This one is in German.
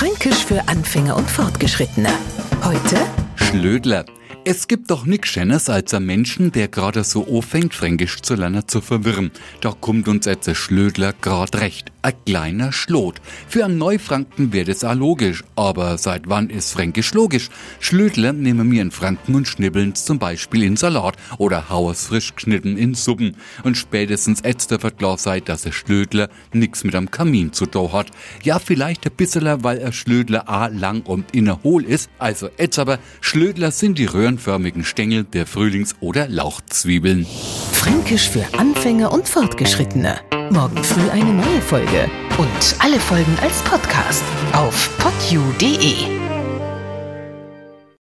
Fränkisch für Anfänger und Fortgeschrittene. Heute Schlödler. Es gibt doch nix Schönes als ein Menschen, der gerade so anfängt, Fränkisch zu lernen, zu verwirren. Da kommt uns jetzt ein Schlödler grad recht. Ein kleiner Schlot. Für einen Neufranken wäre das auch logisch. Aber seit wann ist Fränkisch logisch? Schlödler nehmen wir in Franken und schnibbeln zum Beispiel in Salat oder hauers frisch geschnitten in Suppen. Und spätestens jetzt wird klar sein, dass ein Schlödler nix mit am Kamin zu tun hat. Ja, vielleicht ein bisschen, weil ein Schlödler a lang und innerhohl ist. Also jetzt aber, Schlödler sind die röhrenförmigen Stängel der Frühlings- oder Lauchzwiebeln. Fränkisch für Anfänger und Fortgeschrittene. Morgen früh eine neue Folge. Und alle Folgen als Podcast auf podu.de.